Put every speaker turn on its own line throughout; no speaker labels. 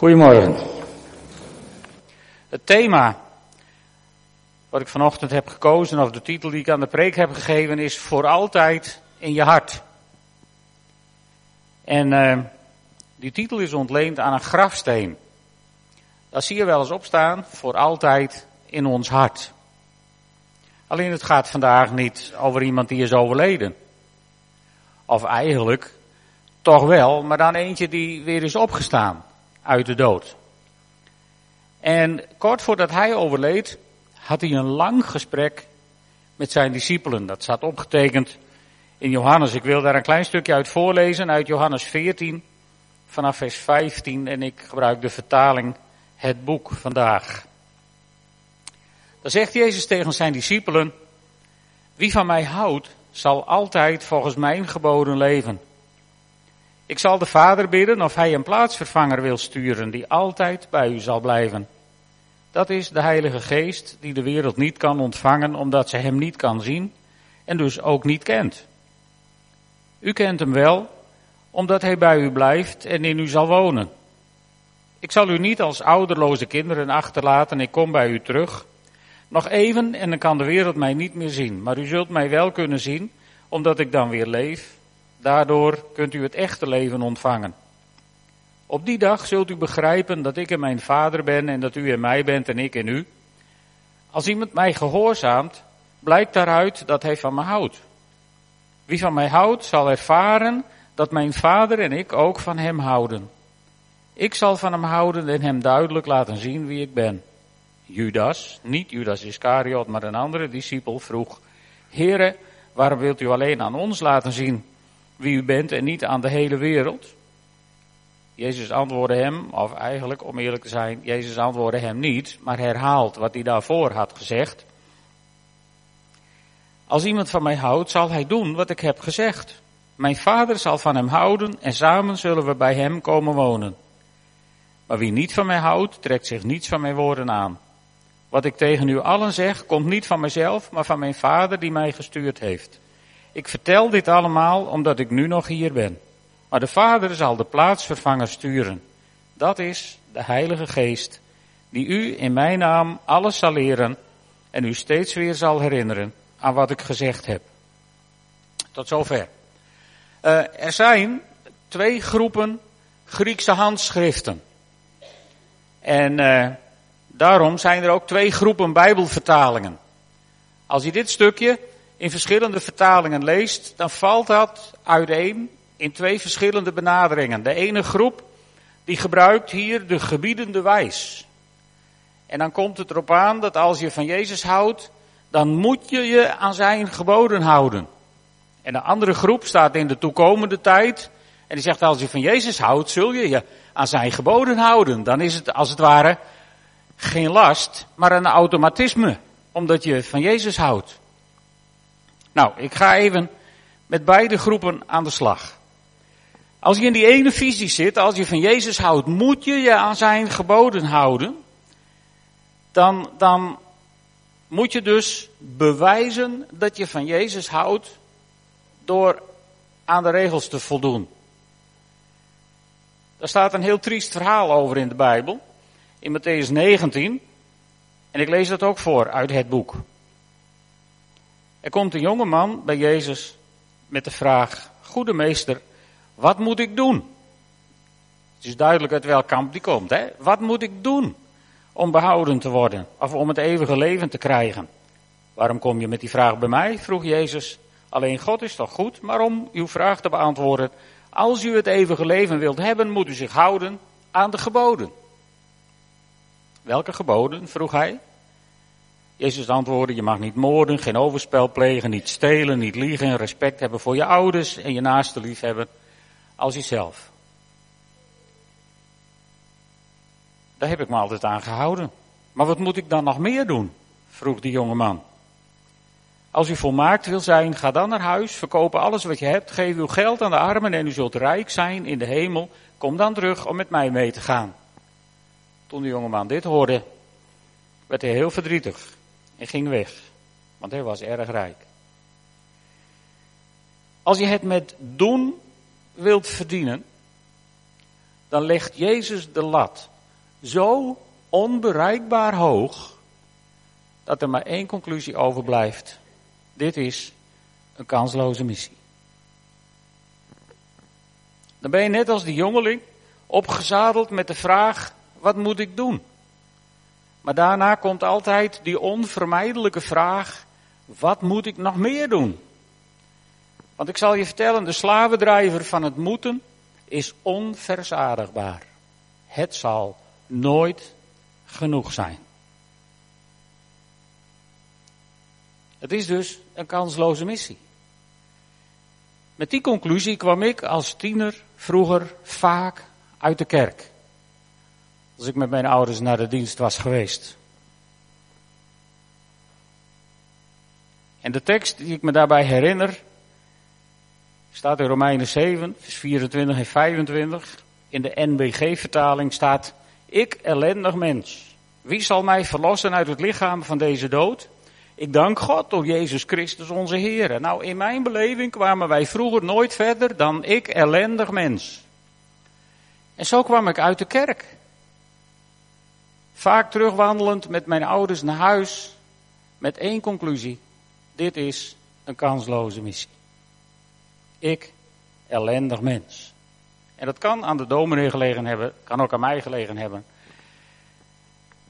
Goedemorgen. Het thema wat ik vanochtend heb gekozen, of de titel die ik aan de preek heb gegeven, is voor altijd in je hart. En uh, die titel is ontleend aan een grafsteen. Daar zie je wel eens op staan, voor altijd in ons hart. Alleen het gaat vandaag niet over iemand die is overleden. Of eigenlijk toch wel, maar dan eentje die weer is opgestaan uit de dood. En kort voordat hij overleed, had hij een lang gesprek met zijn discipelen. Dat staat opgetekend in Johannes. Ik wil daar een klein stukje uit voorlezen, uit Johannes 14, vanaf vers 15. En ik gebruik de vertaling Het Boek vandaag. Dan zegt Jezus tegen zijn discipelen, wie van mij houdt, zal altijd volgens mijn geboden leven. Ik zal de Vader bidden of hij een plaatsvervanger wil sturen die altijd bij u zal blijven. Dat is de Heilige Geest die de wereld niet kan ontvangen omdat ze hem niet kan zien en dus ook niet kent. U kent hem wel omdat hij bij u blijft en in u zal wonen. Ik zal u niet als ouderloze kinderen achterlaten, ik kom bij u terug. Nog even en dan kan de wereld mij niet meer zien, maar u zult mij wel kunnen zien, omdat ik dan weer leef Daardoor kunt u het echte leven ontvangen. Op die dag zult u begrijpen dat ik in mijn vader ben en dat u in mij bent en ik in u. Als iemand mij gehoorzaamt, blijkt daaruit dat hij van me houdt. Wie van mij houdt, zal ervaren dat mijn vader en ik ook van hem houden. Ik zal van hem houden en hem duidelijk laten zien wie ik ben. Judas, niet Judas Iscariot, maar een andere discipel vroeg, Heere, waarom wilt u alleen aan ons laten zien wie u bent en niet aan de hele wereld? Jezus antwoordde hem, of eigenlijk om eerlijk te zijn, Jezus antwoordde hem niet, maar herhaalt wat hij daarvoor had gezegd. Als iemand van mij houdt, zal hij doen wat ik heb gezegd. Mijn vader zal van hem houden en samen zullen we bij hem komen wonen. Maar wie niet van mij houdt, trekt zich niets van mijn woorden aan. Wat ik tegen u allen zeg, komt niet van mezelf, maar van mijn vader die mij gestuurd heeft. Ik vertel dit allemaal omdat ik nu nog hier ben. Maar de Vader zal de plaatsvervanger sturen. Dat is de Heilige Geest, die u in mijn naam alles zal leren en u steeds weer zal herinneren aan wat ik gezegd heb. Tot zover. Uh, er zijn twee groepen Griekse handschriften. En uh, daarom zijn er ook twee groepen Bijbelvertalingen. Als je dit stukje in verschillende vertalingen leest, dan valt dat uiteen in twee verschillende benaderingen. De ene groep, die gebruikt hier de gebiedende wijs. En dan komt het erop aan dat als je van Jezus houdt, dan moet je je aan zijn geboden houden. En de andere groep staat in de toekomende tijd. En die zegt, als je van Jezus houdt, zul je je aan zijn geboden houden. Dan is het als het ware geen last, maar een automatisme. Omdat je van Jezus houdt. Nou, ik ga even met beide groepen aan de slag. Als je in die ene visie zit, als je van Jezus houdt, moet je je aan zijn geboden houden. Dan, dan moet je dus bewijzen dat je van Jezus houdt door aan de regels te voldoen. Daar staat een heel triest verhaal over in de Bijbel, in Matthäus 19. En ik lees dat ook voor uit het boek. Er komt een jonge man bij Jezus met de vraag, goede meester, wat moet ik doen? Het is duidelijk uit welk kamp die komt, hè? Wat moet ik doen om behouden te worden of om het eeuwige leven te krijgen? Waarom kom je met die vraag bij mij? vroeg Jezus. Alleen God is toch goed, maar om uw vraag te beantwoorden, als u het eeuwige leven wilt hebben, moet u zich houden aan de geboden. Welke geboden? vroeg hij. Jezus antwoordde, je mag niet moorden, geen overspel plegen, niet stelen, niet liegen, respect hebben voor je ouders en je naaste lief hebben als jezelf. Daar heb ik me altijd aan gehouden. Maar wat moet ik dan nog meer doen? vroeg die jonge man. Als u volmaakt wil zijn, ga dan naar huis, verkoop alles wat je hebt, geef uw geld aan de armen en u zult rijk zijn in de hemel. Kom dan terug om met mij mee te gaan. Toen de jonge man dit hoorde, werd hij heel verdrietig en ging weg, want hij was erg rijk. Als je het met doen wilt verdienen, dan legt Jezus de lat zo onbereikbaar hoog dat er maar één conclusie overblijft. Dit is een kansloze missie. Dan ben je net als die jongeling opgezadeld met de vraag: wat moet ik doen? Maar daarna komt altijd die onvermijdelijke vraag: wat moet ik nog meer doen? Want ik zal je vertellen, de slavendrijver van het moeten is onverzadigbaar. Het zal nooit genoeg zijn. Het is dus een kansloze missie. Met die conclusie kwam ik als tiener vroeger vaak uit de kerk. Als ik met mijn ouders naar de dienst was geweest. En de tekst die ik me daarbij herinner, staat in Romeinen 7, vers 24 en 25. In de NBG-vertaling staat, ik ellendig mens, wie zal mij verlossen uit het lichaam van deze dood? Ik dank God door Jezus Christus onze Heer. Nou, in mijn beleving kwamen wij vroeger nooit verder dan ik ellendig mens. En zo kwam ik uit de kerk. Vaak terugwandelend met mijn ouders naar huis, met één conclusie. Dit is een kansloze missie. Ik, ellendig mens. En dat kan aan de dominee gelegen hebben, kan ook aan mij gelegen hebben.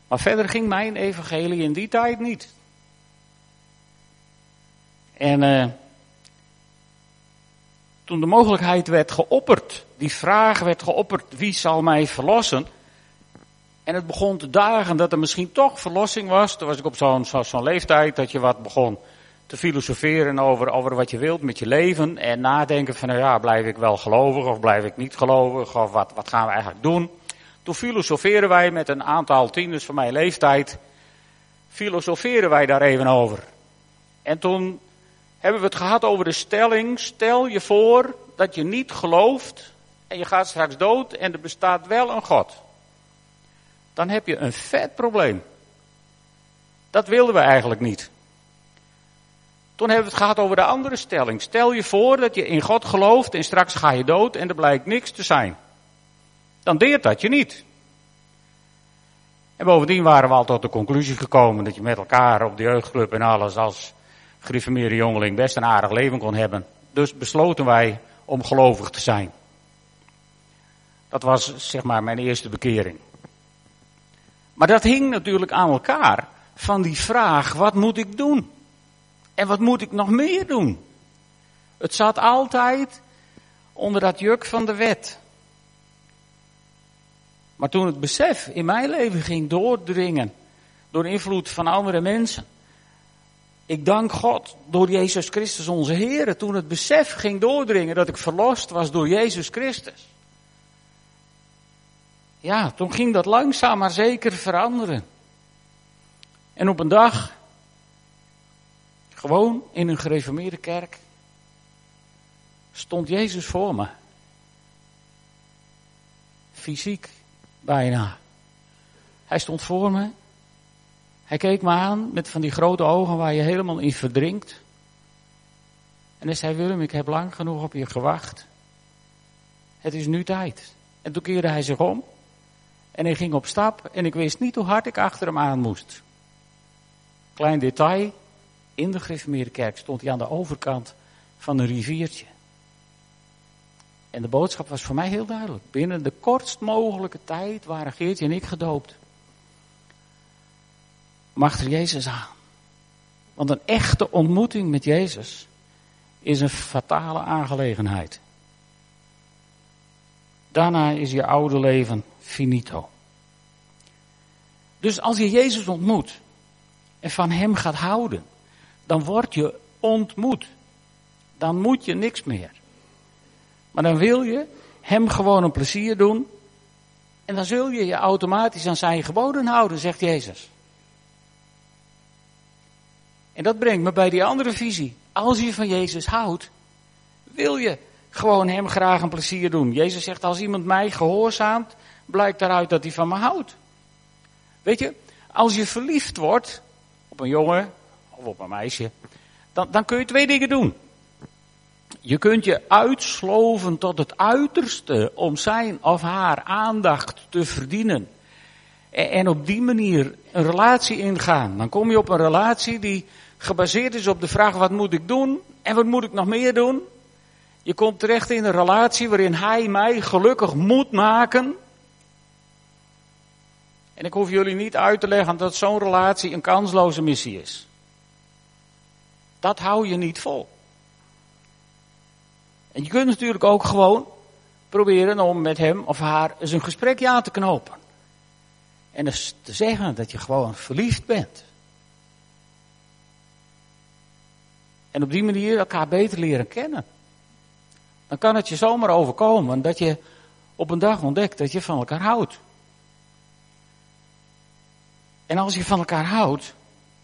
Maar verder ging mijn evangelie in die tijd niet. En uh, toen de mogelijkheid werd geopperd, die vraag werd geopperd, wie zal mij verlossen? En het begon te dagen dat er misschien toch verlossing was. Toen was ik op zo'n leeftijd dat je wat begon te filosoferen over, over wat je wilt met je leven. En nadenken van, nou ja, blijf ik wel gelovig of blijf ik niet gelovig? Of wat, wat gaan we eigenlijk doen? Toen filosoferen wij met een aantal tieners van mijn leeftijd. Filosoferen wij daar even over. En toen hebben we het gehad over de stelling. Stel je voor dat je niet gelooft en je gaat straks dood en er bestaat wel een God. Dan heb je een vet probleem. Dat wilden we eigenlijk niet. Toen hebben we het gehad over de andere stelling. Stel je voor dat je in God gelooft en straks ga je dood en er blijkt niks te zijn. Dan deert dat je niet. En bovendien waren we al tot de conclusie gekomen dat je met elkaar op de jeugdclub en alles als gereformeerde jongeling best een aardig leven kon hebben. Dus besloten wij om gelovig te zijn. Dat was zeg maar mijn eerste bekering. Maar dat hing natuurlijk aan elkaar van die vraag, wat moet ik doen? En wat moet ik nog meer doen? Het zat altijd onder dat juk van de wet. Maar toen het besef in mijn leven ging doordringen, door invloed van andere mensen. Ik dank God door Jezus Christus onze Heer. Toen het besef ging doordringen dat ik verlost was door Jezus Christus. Ja, toen ging dat langzaam maar zeker veranderen. En op een dag gewoon in een gereformeerde kerk stond Jezus voor me. Fysiek bijna. Hij stond voor me. Hij keek me aan met van die grote ogen waar je helemaal in verdrinkt. En hij zei, Willem, ik heb lang genoeg op je gewacht. Het is nu tijd. En toen keerde hij zich om. En hij ging op stap. En ik wist niet hoe hard ik achter hem aan moest. Klein detail in de gereformeerde stond hij aan de overkant van een riviertje. En de boodschap was voor mij heel duidelijk. Binnen de kortst mogelijke tijd waren Geertje en ik gedoopt. Om achter Jezus aan. Want een echte ontmoeting met Jezus is een fatale aangelegenheid. Daarna is je oude leven finito. Dus als je Jezus ontmoet en van Hem gaat houden, dan word je ontmoet. Dan moet je niks meer. Maar dan wil je hem gewoon een plezier doen. En dan zul je je automatisch aan zijn geboden houden, zegt Jezus. En dat brengt me bij die andere visie. Als je van Jezus houdt, wil je gewoon hem graag een plezier doen. Jezus zegt, als iemand mij gehoorzaamt, blijkt daaruit dat hij van me houdt. Weet je, als je verliefd wordt op een jongen of op een meisje, dan, dan kun je twee dingen doen. Je kunt je uitsloven tot het uiterste om zijn of haar aandacht te verdienen. En op die manier een relatie ingaan. Dan kom je op een relatie die gebaseerd is op de vraag wat moet ik doen en wat moet ik nog meer doen. Je komt terecht in een relatie waarin hij mij gelukkig moet maken. En ik hoef jullie niet uit te leggen dat zo'n relatie een kansloze missie is. Dat hou je niet vol. En je kunt natuurlijk ook gewoon proberen om met hem of haar eens een gesprekje aan te knopen. En dus te zeggen dat je gewoon verliefd bent. En op die manier elkaar beter leren kennen. Dan kan het je zomaar overkomen dat je op een dag ontdekt dat je van elkaar houdt. En als je van elkaar houdt,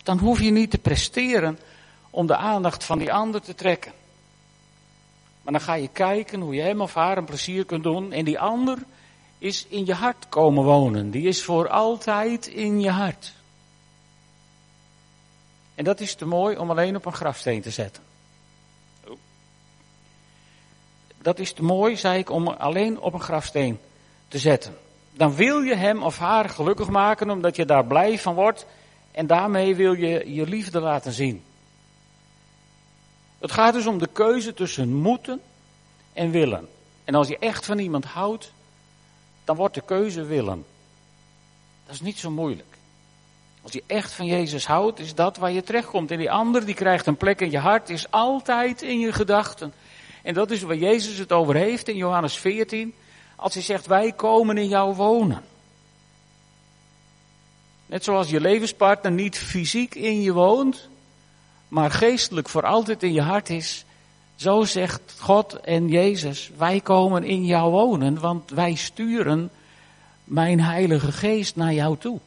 dan hoef je niet te presteren om de aandacht van die ander te trekken. Maar dan ga je kijken hoe je hem of haar een plezier kunt doen. En die ander is in je hart komen wonen. Die is voor altijd in je hart. En dat is te mooi om alleen op een grafsteen te zetten. Dat is te mooi, zei ik, om alleen op een grafsteen te zetten. Dan wil je hem of haar gelukkig maken omdat je daar blij van wordt. En daarmee wil je je liefde laten zien. Het gaat dus om de keuze tussen moeten en willen. En als je echt van iemand houdt, dan wordt de keuze willen. Dat is niet zo moeilijk. Als je echt van Jezus houdt, is dat waar je terechtkomt. En die ander, die krijgt een plek in je hart, is altijd in je gedachten. En dat is waar Jezus het over heeft in Johannes 14. Als hij zegt, wij komen in jou wonen. Net zoals je levenspartner niet fysiek in je woont, maar geestelijk voor altijd in je hart is. Zo zegt God en Jezus, wij komen in jou wonen, want wij sturen mijn Heilige Geest naar jou toe.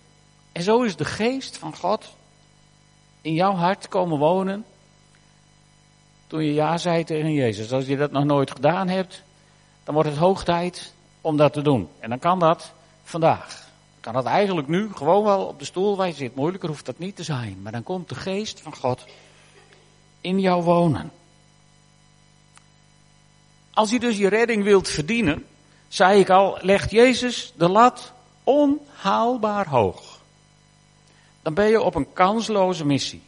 En zo is de Geest van God in jouw hart komen wonen toen je ja zei tegen Jezus. Als je dat nog nooit gedaan hebt, dan wordt het hoog tijd om dat te doen. En dan kan dat vandaag. kan dat eigenlijk nu gewoon wel op de stoel waar je zit. Moeilijker hoeft dat niet te zijn. Maar dan komt de geest van God in jou wonen. Als je dus je redding wilt verdienen, zei ik al, legt Jezus de lat onhaalbaar hoog. Dan ben je op een kansloze missie.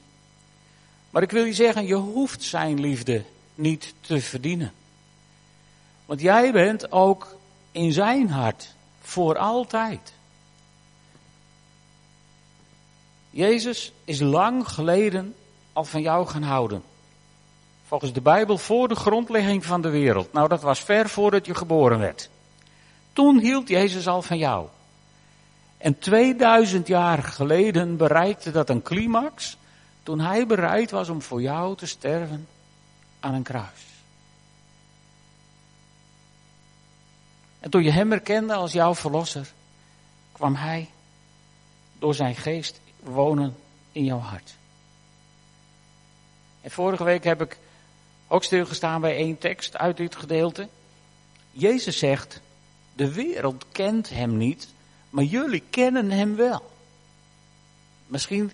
Maar ik wil je zeggen, je hoeft zijn liefde niet te verdienen. Want jij bent ook in zijn hart voor altijd. Jezus is lang geleden al van jou gaan houden. Volgens de Bijbel voor de grondlegging van de wereld. Nou, dat was ver voordat je geboren werd. Toen hield Jezus al van jou. En 2000 jaar geleden bereikte dat een climax toen hij bereid was om voor jou te sterven aan een kruis. En toen je hem erkende als jouw verlosser, kwam hij door zijn geest wonen in jouw hart. En vorige week heb ik ook stilgestaan bij één tekst uit dit gedeelte. Jezus zegt, de wereld kent hem niet, maar jullie kennen hem wel. Misschien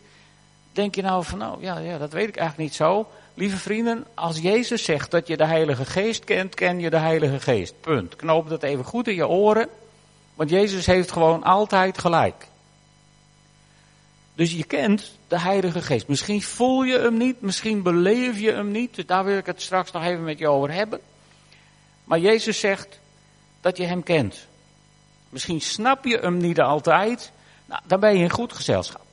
denk je nou van, nou ja, ja, dat weet ik eigenlijk niet zo. Lieve vrienden, als Jezus zegt dat je de Heilige Geest kent, ken je de Heilige Geest. Punt. Knoop dat even goed in je oren, want Jezus heeft gewoon altijd gelijk. Dus je kent de Heilige Geest. Misschien voel je hem niet, misschien beleef je hem niet. Daar wil ik het straks nog even met je over hebben. Maar Jezus zegt dat je hem kent. Misschien snap je hem niet altijd. Nou, dan ben je in goed gezelschap.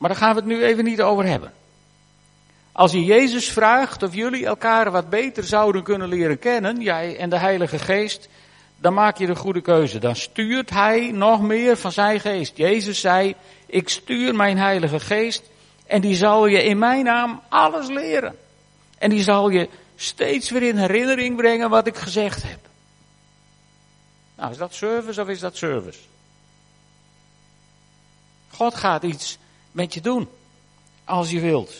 Maar daar gaan we het nu even niet over hebben. Als je Jezus vraagt of jullie elkaar wat beter zouden kunnen leren kennen, jij en de Heilige Geest, dan maak je de goede keuze. Dan stuurt Hij nog meer van zijn geest. Jezus zei, ik stuur mijn Heilige Geest en die zal je in mijn naam alles leren. En die zal je steeds weer in herinnering brengen wat ik gezegd heb. Nou, is dat service of is dat service? God gaat iets met je doen. Als je wilt.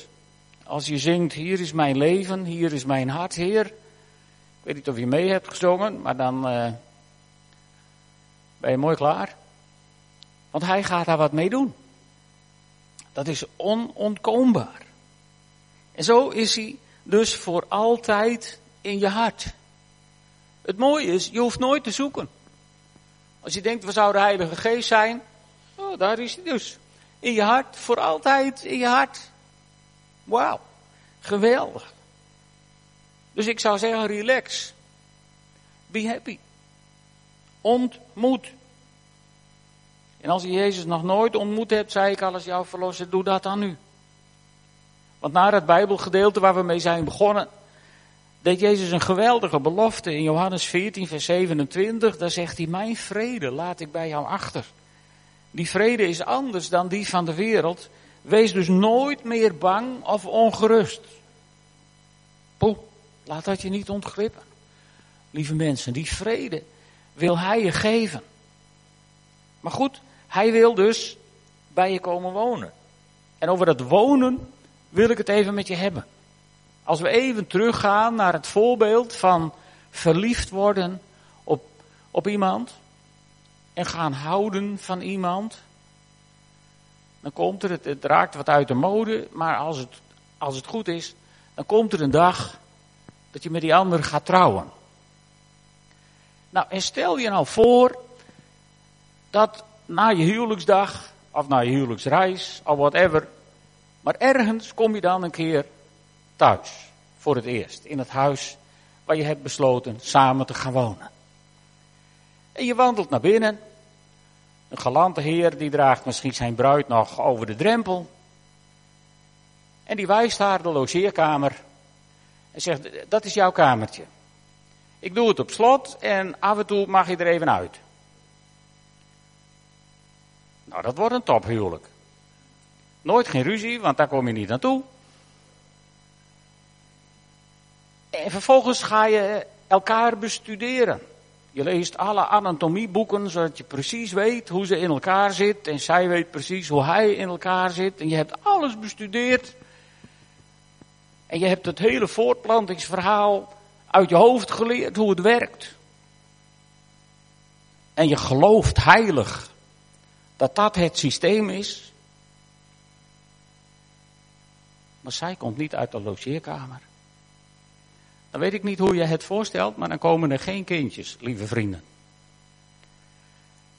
Als je zingt, hier is mijn leven, hier is mijn hart, Heer. Ik weet niet of je mee hebt gezongen, maar dan uh, ben je mooi klaar. Want hij gaat daar wat mee doen. Dat is onontkoombaar. En zo is hij dus voor altijd in je hart. Het mooie is, je hoeft nooit te zoeken. Als je denkt, we zouden de Heilige Geest zijn? Oh, daar is hij dus. In je hart, voor altijd in je hart. Wauw, geweldig. Dus ik zou zeggen, relax. Be happy. Ontmoet. En als je Jezus nog nooit ontmoet hebt, zei ik al als jouw verlosser, doe dat dan nu. Want na het Bijbelgedeelte waar we mee zijn begonnen, deed Jezus een geweldige belofte in Johannes 14, vers 27. Daar zegt hij, mijn vrede laat ik bij jou achter. Die vrede is anders dan die van de wereld. Wees dus nooit meer bang of ongerust. Poeh, laat dat je niet ontglippen. Lieve mensen, die vrede wil hij je geven. Maar goed, hij wil dus bij je komen wonen. En over dat wonen wil ik het even met je hebben. Als we even teruggaan naar het voorbeeld van verliefd worden op, op iemand gaan houden van iemand, dan komt er, het, het raakt wat uit de mode, maar als het, als het goed is, dan komt er een dag dat je met die ander gaat trouwen. Nou, en stel je nou voor dat na je huwelijksdag, of na je huwelijksreis, of whatever, maar ergens kom je dan een keer thuis, voor het eerst, in het huis waar je hebt besloten samen te gaan wonen. En je wandelt naar binnen. Een galante heer die draagt misschien zijn bruid nog over de drempel. En die wijst haar de logeerkamer en zegt, dat is jouw kamertje. Ik doe het op slot en af en toe mag je er even uit. Nou, dat wordt een tophuwelijk. Nooit geen ruzie, want daar kom je niet naartoe. En vervolgens ga je elkaar bestuderen. Je leest alle anatomieboeken, zodat je precies weet hoe ze in elkaar zit. En zij weet precies hoe hij in elkaar zit. En je hebt alles bestudeerd. En je hebt het hele voortplantingsverhaal uit je hoofd geleerd hoe het werkt. En je gelooft heilig dat dat het systeem is. Maar zij komt niet uit de logeerkamer. Dan weet ik niet hoe je het voorstelt, maar dan komen er geen kindjes, lieve vrienden.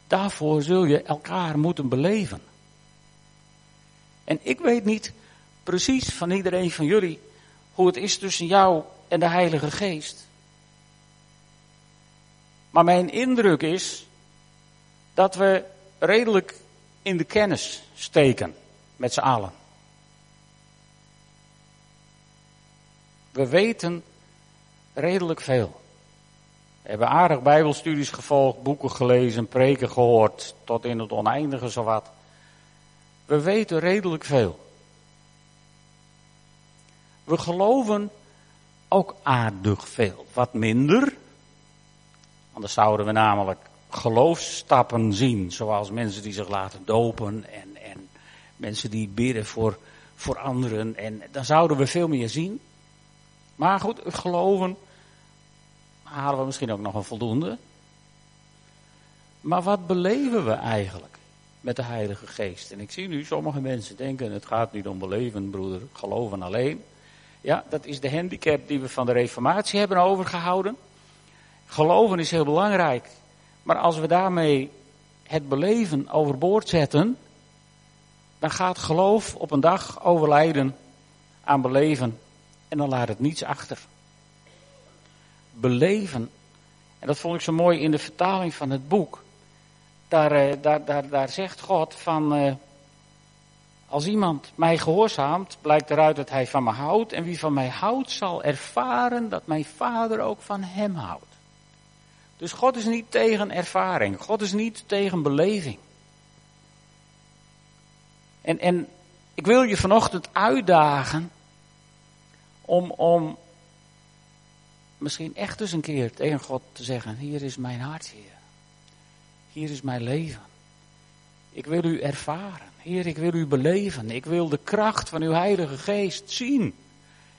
Daarvoor zul je elkaar moeten beleven. En ik weet niet precies van iedereen van jullie hoe het is tussen jou en de Heilige Geest. Maar mijn indruk is dat we redelijk in de kennis steken met z'n allen. We weten redelijk veel. We hebben aardig bijbelstudies gevolgd, boeken gelezen, preken gehoord, tot in het oneindige zowat. We weten redelijk veel. We geloven ook aardig veel. Wat minder. Anders zouden we namelijk geloofstappen zien, zoals mensen die zich laten dopen en, en mensen die bidden voor, voor anderen. En dan zouden we veel meer zien. Maar goed, geloven halen we misschien ook nog een voldoende. Maar wat beleven we eigenlijk met de Heilige Geest? En ik zie nu sommige mensen denken, het gaat niet om beleven, broeder, geloven alleen. Ja, dat is de handicap die we van de Reformatie hebben overgehouden. Geloven is heel belangrijk. Maar als we daarmee het beleven overboord zetten, dan gaat geloof op een dag overlijden aan beleven en dan laat het niets achter. Beleven. En dat vond ik zo mooi in de vertaling van het boek. Daar, eh, daar, daar, daar zegt God van, uh, als iemand mij gehoorzaamt, blijkt eruit dat hij van me houdt. En wie van mij houdt, zal ervaren dat mijn vader ook van hem houdt. Dus God is niet tegen ervaring. God is niet tegen beleving. En, en ik wil je vanochtend uitdagen om, om misschien echt eens een keer tegen God te zeggen, hier is mijn hart, Heer. Hier is mijn leven. Ik wil u ervaren. Heer, ik wil u beleven. Ik wil de kracht van uw Heilige Geest zien.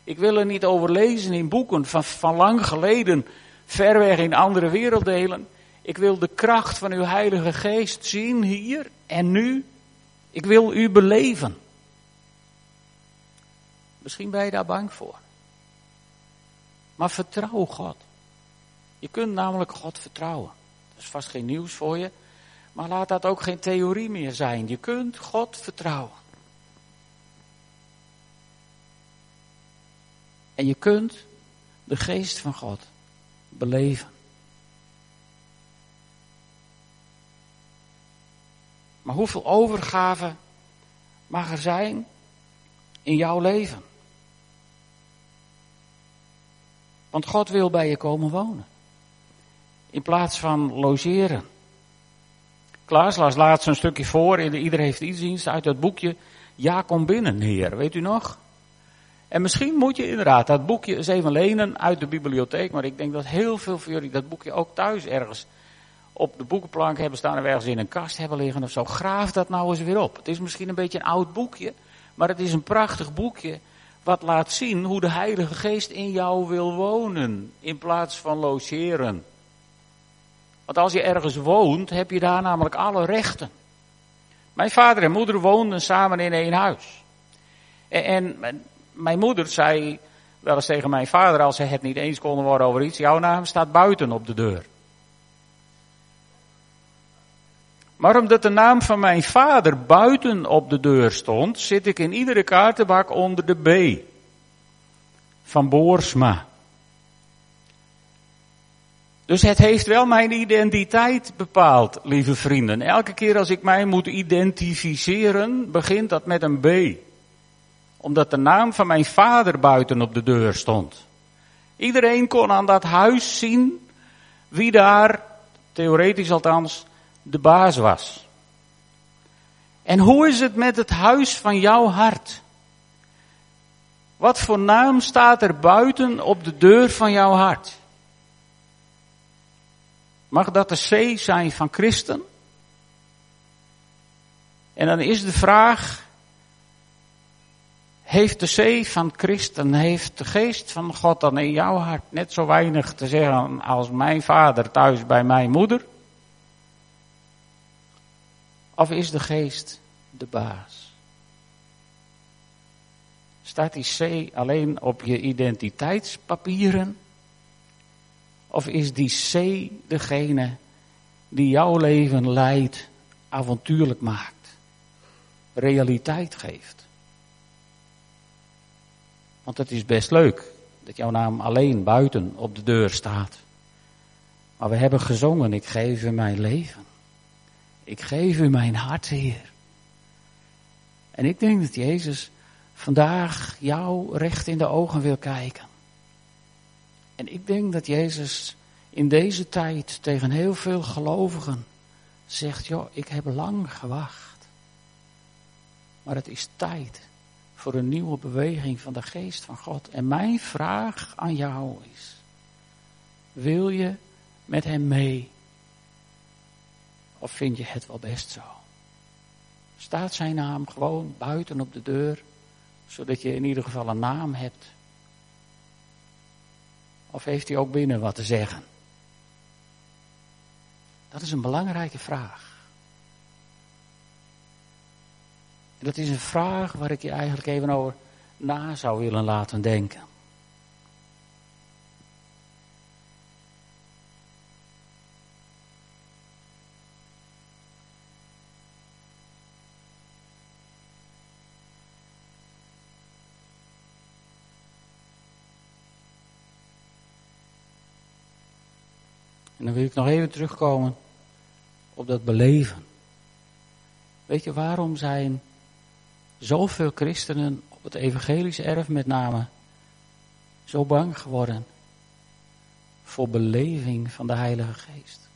Ik wil er niet over lezen in boeken van, van lang geleden, ver weg in andere werelddelen. Ik wil de kracht van uw Heilige Geest zien hier en nu. Ik wil u beleven. Misschien ben je daar bang voor. Maar vertrouw God. Je kunt namelijk God vertrouwen. Dat is vast geen nieuws voor je. Maar laat dat ook geen theorie meer zijn. Je kunt God vertrouwen. En je kunt de geest van God beleven. Maar hoeveel overgave mag er zijn in jouw leven? Want God wil bij je komen wonen. In plaats van logeren. Klaas las laatst een stukje voor Ieder heeft iets dienst uit dat boekje. Ja, kom binnen, heer. Weet u nog? En misschien moet je inderdaad dat boekje eens even lenen uit de bibliotheek. Maar ik denk dat heel veel van jullie dat boekje ook thuis ergens op de boekenplank hebben staan of ergens in een kast hebben liggen of zo. Graaf dat nou eens weer op. Het is misschien een beetje een oud boekje, maar het is een prachtig boekje wat laat zien hoe de Heilige Geest in jou wil wonen in plaats van logeren. Want als je ergens woont, heb je daar namelijk alle rechten. Mijn vader en moeder woonden samen in één huis. En, en mijn moeder zei wel eens tegen mijn vader, als ze het niet eens konden worden over iets, jouw naam staat buiten op de deur. Maar omdat de naam van mijn vader buiten op de deur stond, zit ik in iedere kaartenbak onder de B. Van Boorsma. Dus het heeft wel mijn identiteit bepaald, lieve vrienden. Elke keer als ik mij moet identificeren, begint dat met een B. Omdat de naam van mijn vader buiten op de deur stond. Iedereen kon aan dat huis zien wie daar, theoretisch althans, de baas was. En hoe is het met het huis van jouw hart? Wat voor naam staat er buiten op de deur van jouw hart? Mag dat de C zijn van christen? En dan is de vraag, heeft de C van christen, heeft de geest van God dan in jouw hart net zo weinig te zeggen als mijn vader thuis bij mijn moeder? Of is de geest de baas? Staat die C alleen op je identiteitspapieren? Of is die C degene die jouw leven leidt, avontuurlijk maakt, realiteit geeft? Want het is best leuk dat jouw naam alleen buiten op de deur staat. Maar we hebben gezongen, ik geef u mijn leven. Ik geef u mijn hart, Heer. En ik denk dat Jezus vandaag jou recht in de ogen wil kijken. En ik denk dat Jezus in deze tijd tegen heel veel gelovigen zegt, joh, ik heb lang gewacht. Maar het is tijd voor een nieuwe beweging van de geest van God. En mijn vraag aan jou is, wil je met hem mee? Of vind je het wel best zo? Staat zijn naam gewoon buiten op de deur, zodat je in ieder geval een naam hebt? Of heeft hij ook binnen wat te zeggen? Dat is een belangrijke vraag. Dat is een vraag waar ik je eigenlijk even over na zou willen laten denken. En dan wil ik nog even terugkomen op dat beleven. Weet je, waarom zijn zoveel christenen op het evangelische erf met name zo bang geworden voor beleving van de Heilige Geest?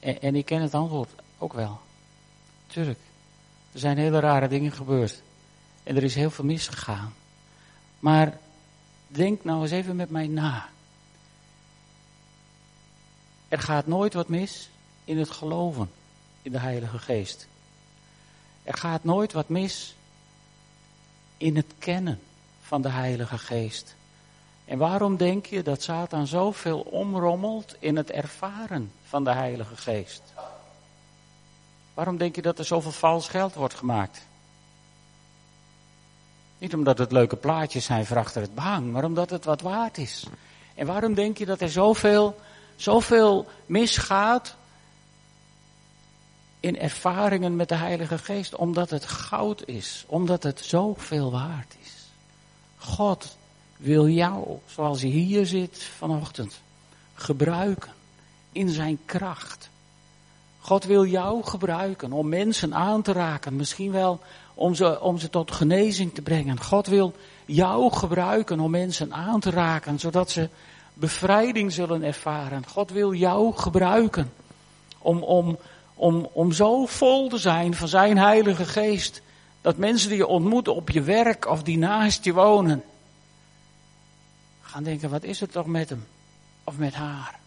En, en ik ken het antwoord ook wel. Tuurlijk, er zijn hele rare dingen gebeurd. En er is heel veel misgegaan. Maar denk nou eens even met mij na. Er gaat nooit wat mis in het geloven in de Heilige Geest. Er gaat nooit wat mis in het kennen van de Heilige Geest. En waarom denk je dat Satan zoveel omrommelt in het ervaren van de Heilige Geest? Waarom denk je dat er zoveel vals geld wordt gemaakt? Niet omdat het leuke plaatjes zijn voor achter het behang, maar omdat het wat waard is. En waarom denk je dat er zoveel, zoveel misgaat in ervaringen met de Heilige Geest? Omdat het goud is, omdat het zoveel waard is. God wil jou, zoals je hier zit vanochtend, gebruiken in zijn kracht. God wil jou gebruiken om mensen aan te raken, misschien wel om ze, om ze tot genezing te brengen. God wil jou gebruiken om mensen aan te raken, zodat ze bevrijding zullen ervaren. God wil jou gebruiken om, om, om, om zo vol te zijn van zijn Heilige Geest, dat mensen die je ontmoet op je werk of die naast je wonen, gaan denken, wat is het toch met hem of met haar?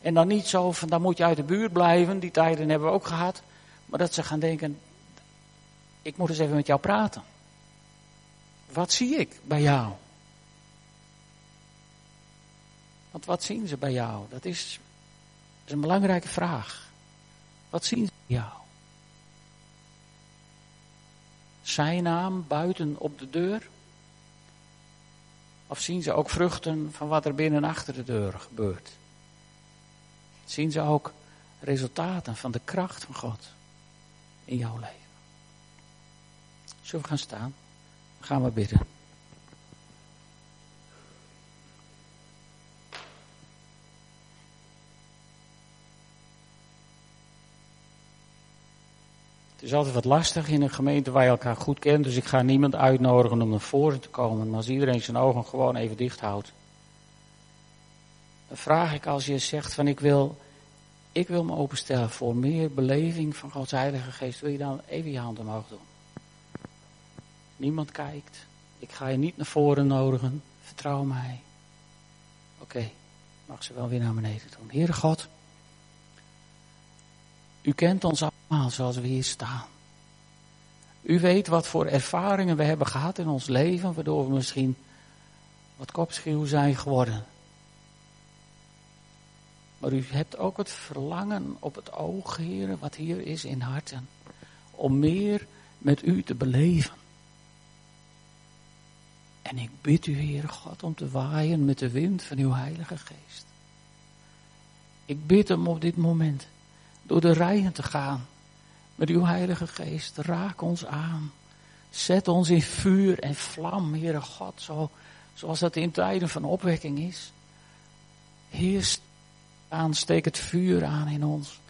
En dan niet zo van, dan moet je uit de buurt blijven, die tijden hebben we ook gehad. Maar dat ze gaan denken, ik moet eens even met jou praten. Wat zie ik bij jou? Want wat zien ze bij jou? Dat is, is een belangrijke vraag. Wat zien ze bij jou? Zijn naam buiten op de deur? Of zien ze ook vruchten van wat er binnen achter de deur gebeurt? Zien ze ook resultaten van de kracht van God in jouw leven? Zullen we gaan staan? Gaan we bidden. Het is altijd wat lastig in een gemeente waar je elkaar goed kent, dus ik ga niemand uitnodigen om naar voren te komen. Maar als iedereen zijn ogen gewoon even dicht houdt, dan vraag ik als je zegt van ik wil, ik wil me openstellen voor meer beleving van Gods Heilige Geest, wil je dan even je hand omhoog doen? Niemand kijkt. Ik ga je niet naar voren nodigen. Vertrouw mij. Oké, mag ze wel weer naar beneden doen. Heere God, u kent ons allemaal zoals we hier staan. U weet wat voor ervaringen we hebben gehad in ons leven, waardoor we misschien wat kopschuw zijn geworden. Maar u hebt ook het verlangen op het oog, heren, wat hier is in harten, om meer met u te beleven. En ik bid u, Heere God, om te waaien met de wind van uw Heilige Geest. Ik bid hem op dit moment door de rijen te gaan met uw Heilige Geest. Raak ons aan. Zet ons in vuur en vlam, Heere God, zo, zoals dat in tijden van opwekking is. Heer, aansteek het vuur aan in ons.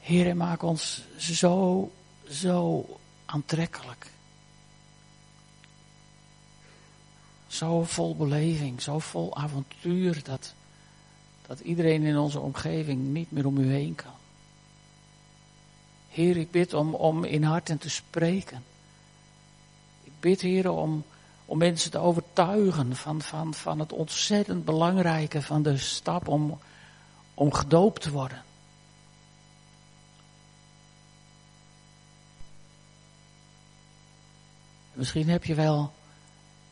Heer, maak ons zo, zo aantrekkelijk. Zo vol beleving, zo vol avontuur dat, dat iedereen in onze omgeving niet meer om u heen kan. Heer, ik bid om, om in harten te spreken. Ik bid, Heer, om, om mensen te overtuigen van, van, van het ontzettend belangrijke van de stap om, om gedoopt te worden. Misschien heb je wel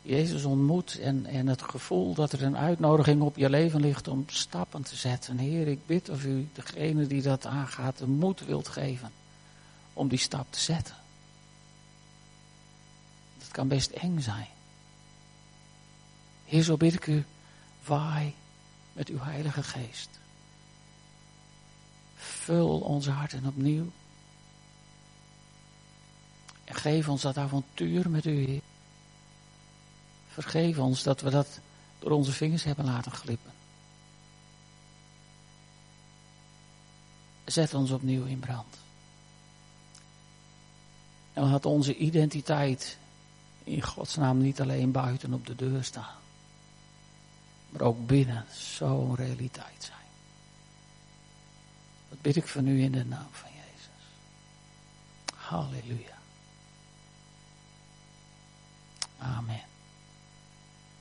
Jezus ontmoet en, en het gevoel dat er een uitnodiging op je leven ligt om stappen te zetten. Heer, ik bid of u degene die dat aangaat de moed wilt geven om die stap te zetten. Dat kan best eng zijn. Heer, zo bid ik u, waai met uw heilige geest. Vul onze harten opnieuw. En geef ons dat avontuur met u, Heer. Vergeef ons dat we dat door onze vingers hebben laten glippen. Zet ons opnieuw in brand. En laat onze identiteit in Gods naam niet alleen buiten op de deur staan, maar ook binnen zo'n realiteit zijn. Dat bid ik van u in de naam van Jezus. Halleluja. Amen.